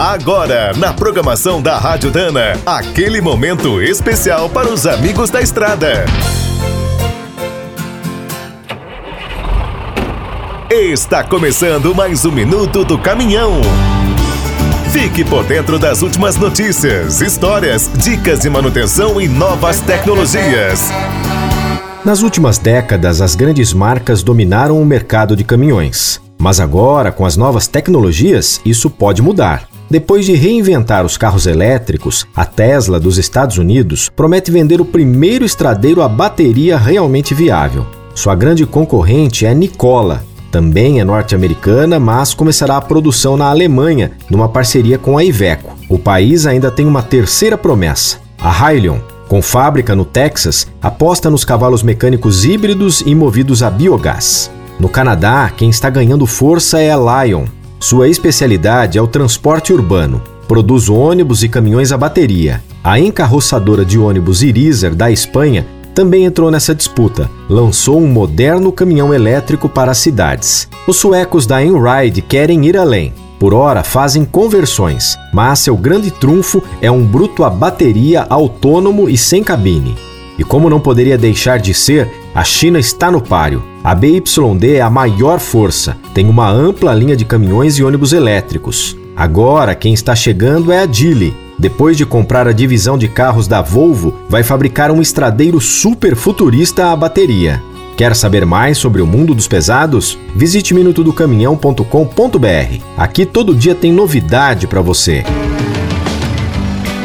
Agora, na programação da Rádio Dana, aquele momento especial para os amigos da estrada. Está começando mais um minuto do caminhão. Fique por dentro das últimas notícias, histórias, dicas de manutenção e novas tecnologias. Nas últimas décadas, as grandes marcas dominaram o mercado de caminhões. Mas agora, com as novas tecnologias, isso pode mudar. Depois de reinventar os carros elétricos, a Tesla dos Estados Unidos promete vender o primeiro estradeiro a bateria realmente viável. Sua grande concorrente é a Nikola. Também é norte-americana, mas começará a produção na Alemanha, numa parceria com a Iveco. O país ainda tem uma terceira promessa: a Hyliion. Com fábrica no Texas, aposta nos cavalos mecânicos híbridos e movidos a biogás. No Canadá, quem está ganhando força é a Lion, sua especialidade é o transporte urbano. Produz ônibus e caminhões a bateria. A encarroçadora de ônibus Iriser, da Espanha, também entrou nessa disputa. Lançou um moderno caminhão elétrico para as cidades. Os suecos da Enride querem ir além. Por hora fazem conversões, mas seu grande trunfo é um bruto a bateria autônomo e sem cabine. E como não poderia deixar de ser, a China está no páreo. A BYD é a maior força, tem uma ampla linha de caminhões e ônibus elétricos. Agora, quem está chegando é a Geely. Depois de comprar a divisão de carros da Volvo, vai fabricar um estradeiro super futurista à bateria. Quer saber mais sobre o mundo dos pesados? Visite minutodocaminhão.com.br. Aqui todo dia tem novidade para você.